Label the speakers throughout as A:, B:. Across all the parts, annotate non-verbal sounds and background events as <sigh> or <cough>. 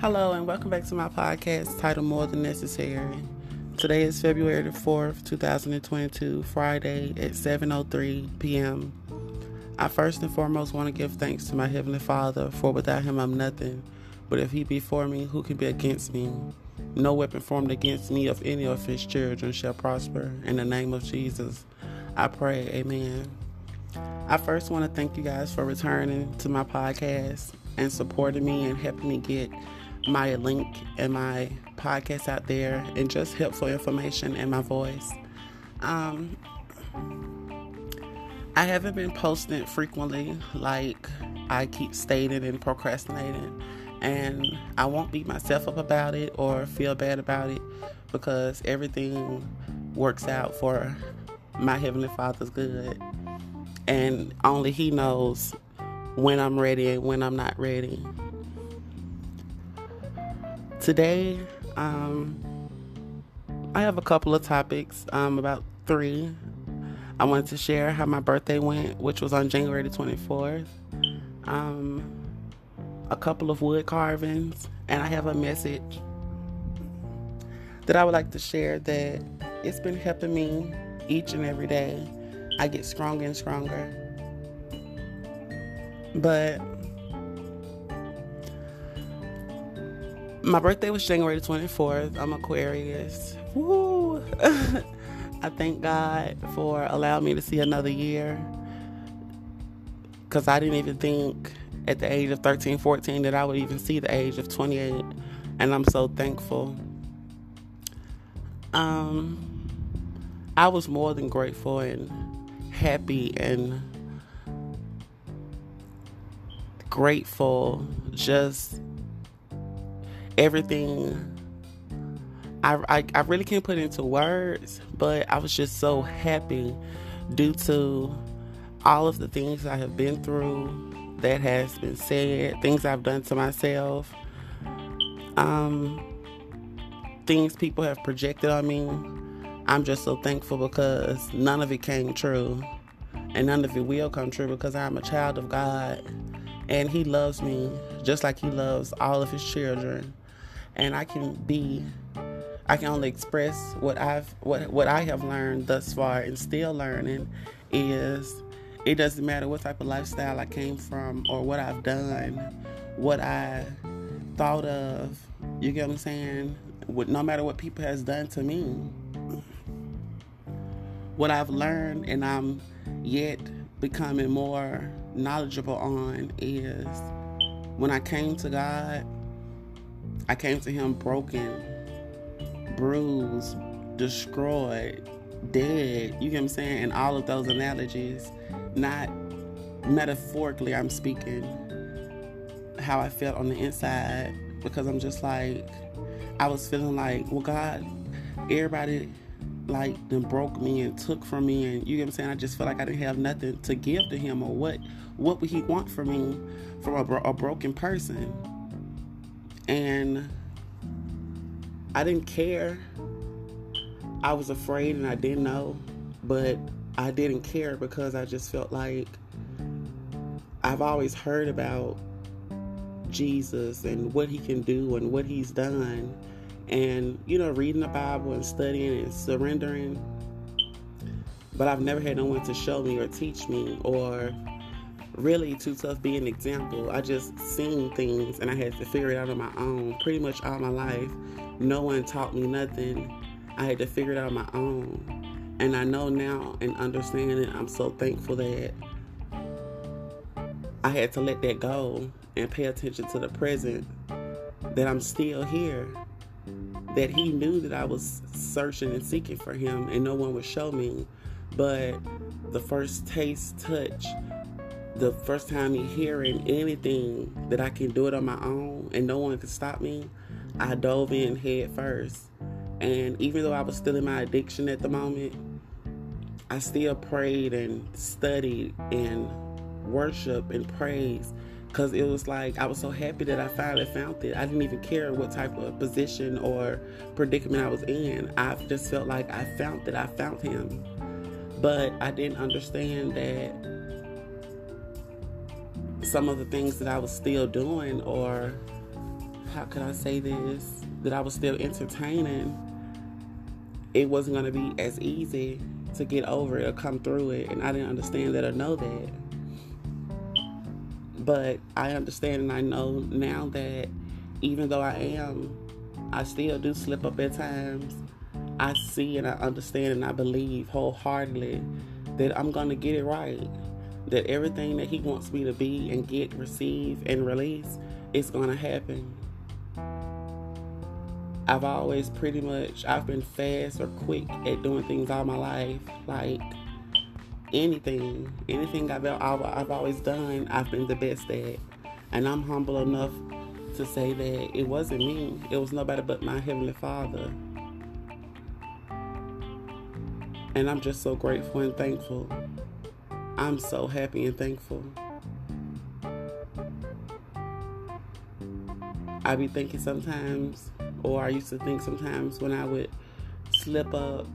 A: Hello, and welcome back to my podcast titled More Than Necessary. Today is February the 4th, 2022, Friday at 7.03 p.m. I first and foremost want to give thanks to my Heavenly Father, for without Him I'm nothing. But if He be for me, who can be against me? No weapon formed against me of any of His children shall prosper. In the name of Jesus, I pray, Amen. I first want to thank you guys for returning to my podcast and supporting me and helping me get my link and my podcast out there and just helpful information and my voice. Um, I haven't been posting frequently like I keep stating and procrastinating, and I won't beat myself up about it or feel bad about it because everything works out for my Heavenly Father's good, and only He knows when I'm ready and when I'm not ready. Today, um, I have a couple of topics, um, about three. I wanted to share how my birthday went, which was on January the 24th. Um, a couple of wood carvings, and I have a message that I would like to share that it's been helping me each and every day. I get stronger and stronger. But my birthday was January 24th. I'm Aquarius. Woo! <laughs> I thank God for allowing me to see another year. Because I didn't even think at the age of 13, 14 that I would even see the age of 28. And I'm so thankful. Um, I was more than grateful and happy and grateful just everything I, I, I really can't put into words, but I was just so happy due to all of the things I have been through that has been said, things I've done to myself, um, things people have projected on me. I'm just so thankful because none of it came true. And none of it will come true because I'm a child of God and He loves me just like He loves all of His children and I can be I can only express what I've what what I have learned thus far and still learning is it doesn't matter what type of lifestyle I came from or what I've done, what I thought of, you get what I'm saying? What no matter what people has done to me. What I've learned and I'm yet becoming more knowledgeable on is when I came to God I came to him broken, bruised, destroyed, dead. You get what I'm saying? And all of those analogies, not metaphorically, I'm speaking how I felt on the inside because I'm just like, I was feeling like, well, God, everybody like then broke me and took from me and you get what I'm saying I just feel like I didn't have nothing to give to him or what what would he want from me from a, a broken person and I didn't care. I was afraid and I didn't know, but I didn't care because I just felt like I've always heard about Jesus and what he can do and what he's done. And, you know, reading the Bible and studying and surrendering. But I've never had no one to show me or teach me or really too tough being an example. I just seen things and I had to figure it out on my own pretty much all my life. No one taught me nothing. I had to figure it out on my own. And I know now and understand it, I'm so thankful that I had to let that go and pay attention to the present, that I'm still here, that He knew that I was searching and seeking for Him and no one would show me. But the first taste, touch, the first time you hearing anything that I can do it on my own and no one can stop me, I dove in head first. And even though I was still in my addiction at the moment, I still prayed and studied and worship and praise because it was like I was so happy that I finally found it. I didn't even care what type of position or predicament I was in. I just felt like I found that I found him. But I didn't understand that some of the things that I was still doing or how could I say this? That I was still entertaining. It wasn't going to be as easy to get over it or come through it. And I didn't understand that or know that. But I understand and I know now that even though I am, I still do slip up at times. I see and I understand and I believe wholeheartedly that I'm going to get it right. That everything that He wants me to be and get, receive, and release is going to happen. I've always pretty much I've been fast or quick at doing things all my life. Like anything, anything I've I've always done, I've been the best at, and I'm humble enough to say that it wasn't me. It was nobody but my heavenly Father. And I'm just so grateful and thankful. I'm so happy and thankful. I be thinking sometimes, or I used to think sometimes when I would slip up,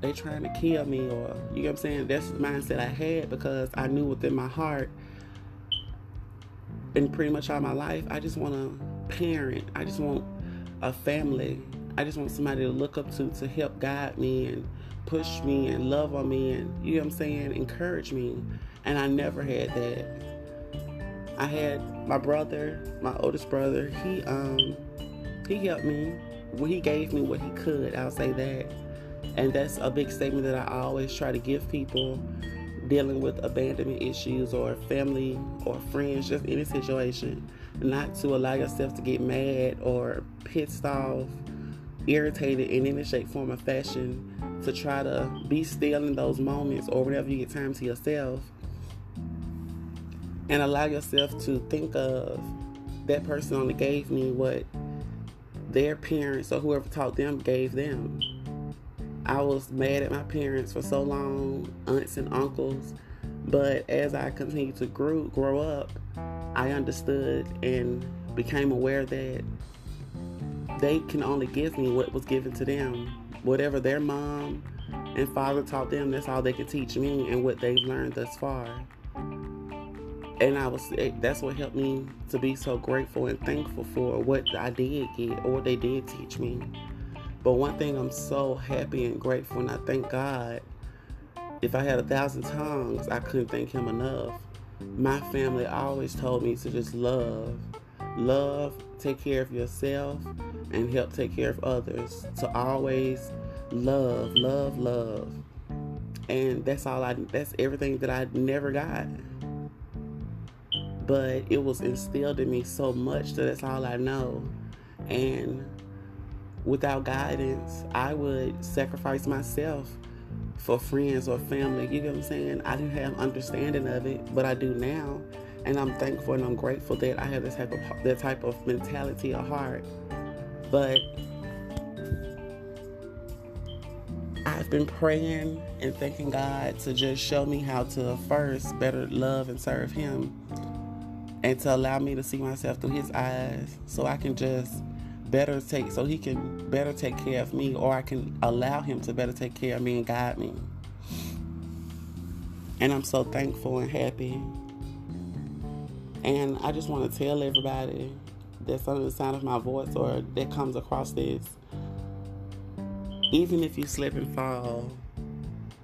A: they trying to kill me, or you know what I'm saying? That's the mindset I had because I knew within my heart, and pretty much all my life, I just want a parent. I just want a family. I just want somebody to look up to to help guide me and push me and love on me and you know what I'm saying, encourage me. And I never had that. I had my brother, my oldest brother, he um he helped me. Well, he gave me what he could, I'll say that. And that's a big statement that I always try to give people dealing with abandonment issues or family or friends, just any situation. Not to allow yourself to get mad or pissed off, irritated in any shape, form, or fashion to try to be still in those moments or whenever you get time to yourself and allow yourself to think of that person only gave me what their parents or whoever taught them gave them. I was mad at my parents for so long, aunts and uncles, but as I continued to grow grow up, I understood and became aware that they can only give me what was given to them whatever their mom and father taught them, that's all they could teach me and what they've learned thus far. And I was eh, that's what helped me to be so grateful and thankful for what I did get or what they did teach me. But one thing I'm so happy and grateful and I thank God. If I had a thousand tongues, I couldn't thank him enough. My family always told me to just love. Love, take care of yourself, and help take care of others. To always love, love, love. And that's all I that's everything that I never got. But it was instilled in me so much that that's all I know. And without guidance, I would sacrifice myself for friends or family. You know what I'm saying? I didn't have understanding of it, but I do now. And I'm thankful and I'm grateful that I have this type of that type of mentality or heart. But I've been praying and thanking God to just show me how to first better love and serve Him and to allow me to see myself through His eyes so I can just better take, so He can better take care of me or I can allow Him to better take care of me and guide me. And I'm so thankful and happy. And I just want to tell everybody that's under the sound of my voice or that comes across this even if you slip and fall,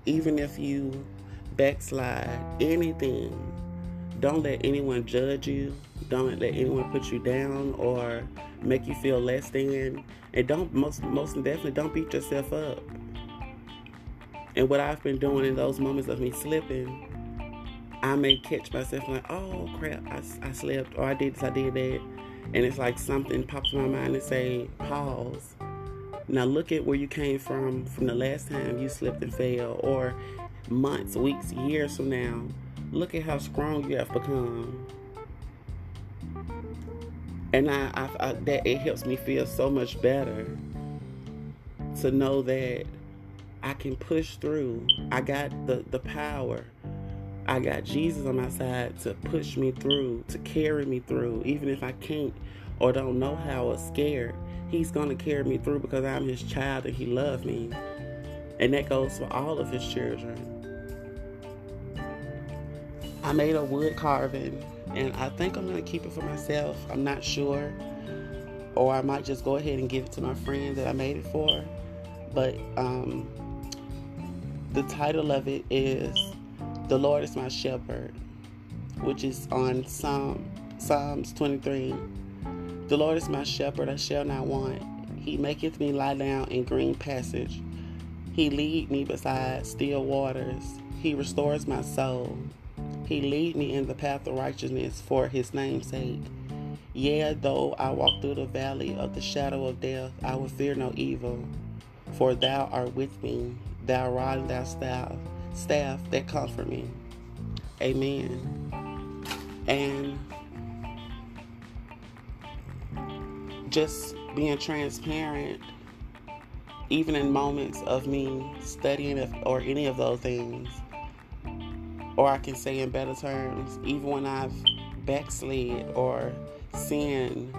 A: even if you backslide, anything, don't let anyone judge you. Don't let anyone put you down or make you feel less than. And don't most most definitely don't beat yourself up. And what I've been doing in those moments of me slipping, I may catch myself like, oh crap, I, I slipped or I did this, I did that. And it's like something pops in my mind and say, pause now look at where you came from from the last time you slipped and fell, or months, weeks, years from now. Look at how strong you have become. And I, I, I that it helps me feel so much better to know that I can push through. I got the, the power. I got Jesus on my side to push me through, to carry me through, even if I can't or don't know how or scared. He's going to carry me through because I'm his child and he loves me. And that goes for all of his children. I made a wood carving and I think I'm going to keep it for myself. I'm not sure. or I might just go ahead and give it to my friend that I made it for. But um, the title of it is "The Lord is My Shepherd," which is on Psalm Psalms 23. The Lord is my shepherd; I shall not want. He maketh me lie down in green passage. He lead me beside still waters. He restores my soul. He lead me in the path of righteousness for his name's sake. Yea, though I walk through the valley of the shadow of death, I will fear no evil. For thou art with me, thou rod and thou staff, staff that comfort me. Amen. And just being transparent, even in moments of me studying or any of those things, or I can say in better terms, even when I've backslid or sinned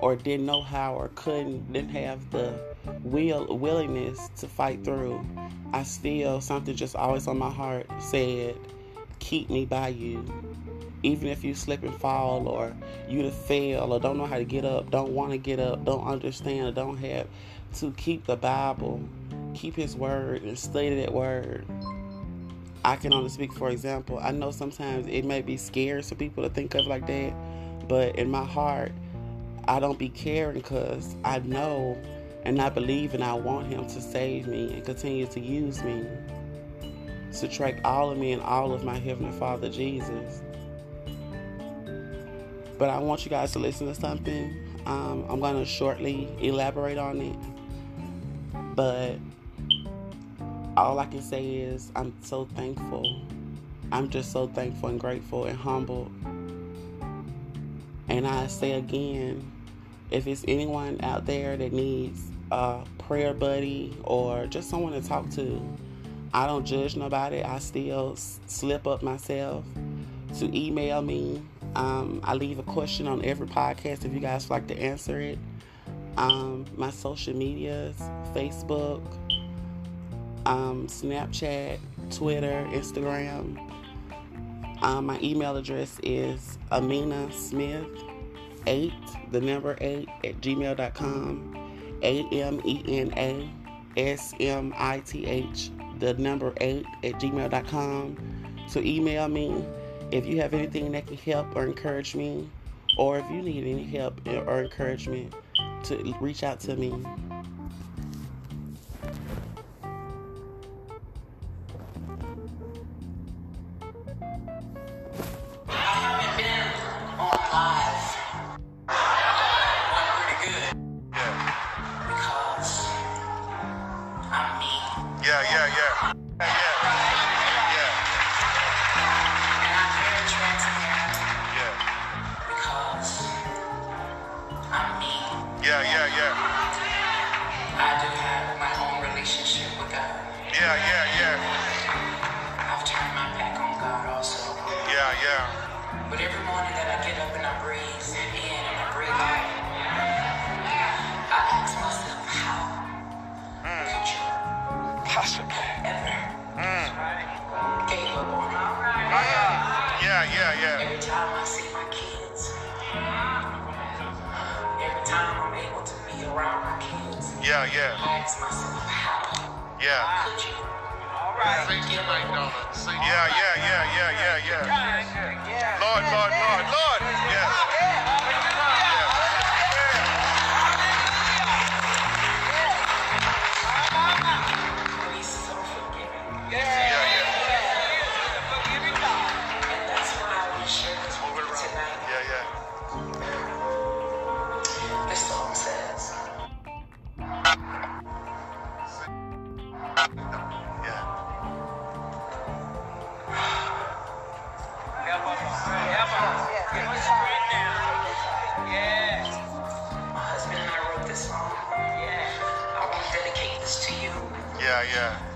A: or didn't know how or couldn't, didn't have the will willingness to fight through, I still something just always on my heart said, "Keep me by you." Even if you slip and fall, or you to fail, or don't know how to get up, don't want to get up, don't understand, or don't have to keep the Bible, keep His Word, and study that Word. I can only speak for example. I know sometimes it may be scary for people to think of like that, but in my heart, I don't be caring because I know and I believe and I want Him to save me and continue to use me to track all of me and all of my Heavenly Father Jesus. But I want you guys to listen to something. Um, I'm going to shortly elaborate on it. But all I can say is I'm so thankful. I'm just so thankful and grateful and humbled. And I say again, if it's anyone out there that needs a prayer buddy or just someone to talk to, I don't judge nobody. I still slip up myself to email me um, I leave a question on every podcast if you guys like to answer it. Um, my social medias Facebook, um, Snapchat, Twitter, Instagram. Um, my email address is Amena Smith 8, the number 8 at gmail.com. A M E N A S M I T H, the number 8 at gmail.com. To email me if you have anything that can help or encourage me, or if you need any help or encouragement, to reach out to me.
B: thank you, McDonald's. Thank
C: yeah, yeah. Yeah, yeah.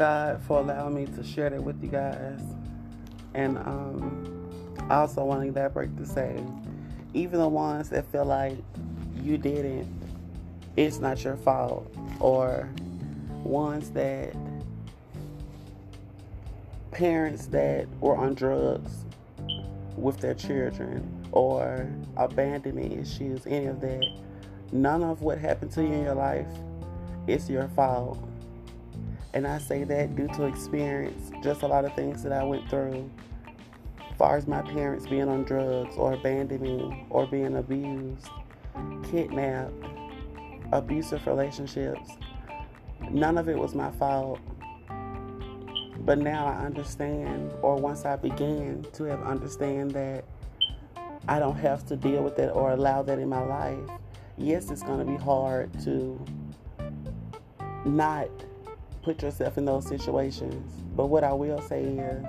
B: God
A: for allowing me to share that with you guys. And um, I also want to elaborate to say, even the ones that feel like you didn't, it's not your fault, or ones that parents that were on drugs with their children or abandonment issues, any of that, none of what happened to you in your life is your fault. And I say that due to experience, just a lot of things that I went through. As far as my parents being on drugs or abandoning or being abused, kidnapped, abusive relationships, none of it was my fault. But now I understand, or once I began to have understand that I don't have to deal with that or allow that in my life. Yes, it's going to be hard to not put yourself in those situations. But what I will say is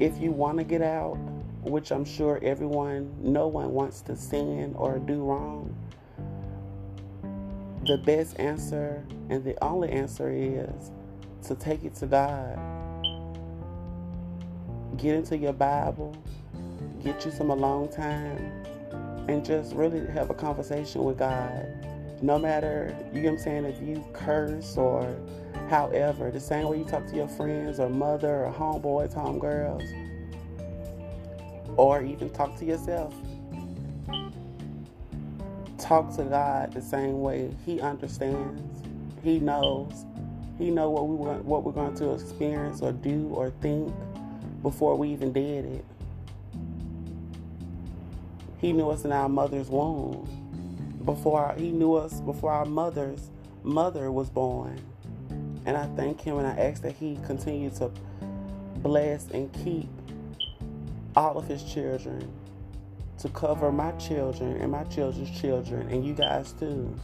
A: if you want to get out, which I'm sure everyone, no one wants to sin or do wrong, the best answer and the only answer is to take it to God. Get into your Bible, get you some alone time, and just really have a conversation with God no matter, you know what I'm saying, if you curse or however, the same way you talk to your friends or mother or homeboys, homegirls, or even talk to yourself. Talk to God the same way He understands. He knows. He know what we want, what we're going to experience or do or think before we even did it. He knew us in our mother's womb before he knew us before our mother's mother was born. And I thank him and I ask that he continue to bless and keep all of his children, to cover my children and my children's children, and you guys too.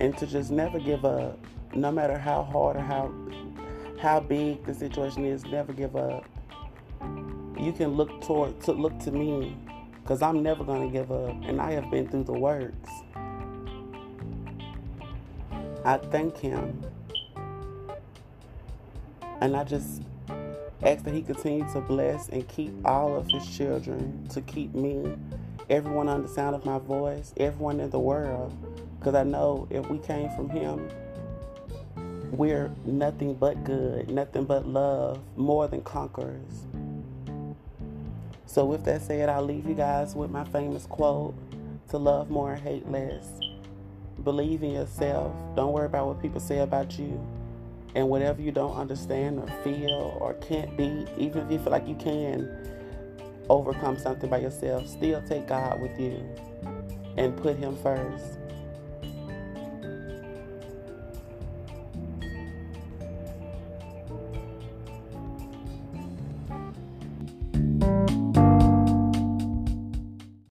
A: And to just never give up, no matter how hard or how how big the situation is, never give up. You can look toward to look to me because I'm never going to give up, and I have been through the works. I thank Him, and I just ask that He continue to bless and keep all of His children, to keep me, everyone on the sound of my voice, everyone in the world, because I know if we came from Him, we're nothing but good, nothing but love, more than conquerors. So, with that said, I'll leave you guys with my famous quote to love more and hate less. Believe in yourself. Don't worry about what people say about you. And whatever you don't understand or feel or can't be, even if you feel like you can overcome something by yourself, still take God with you and put Him first.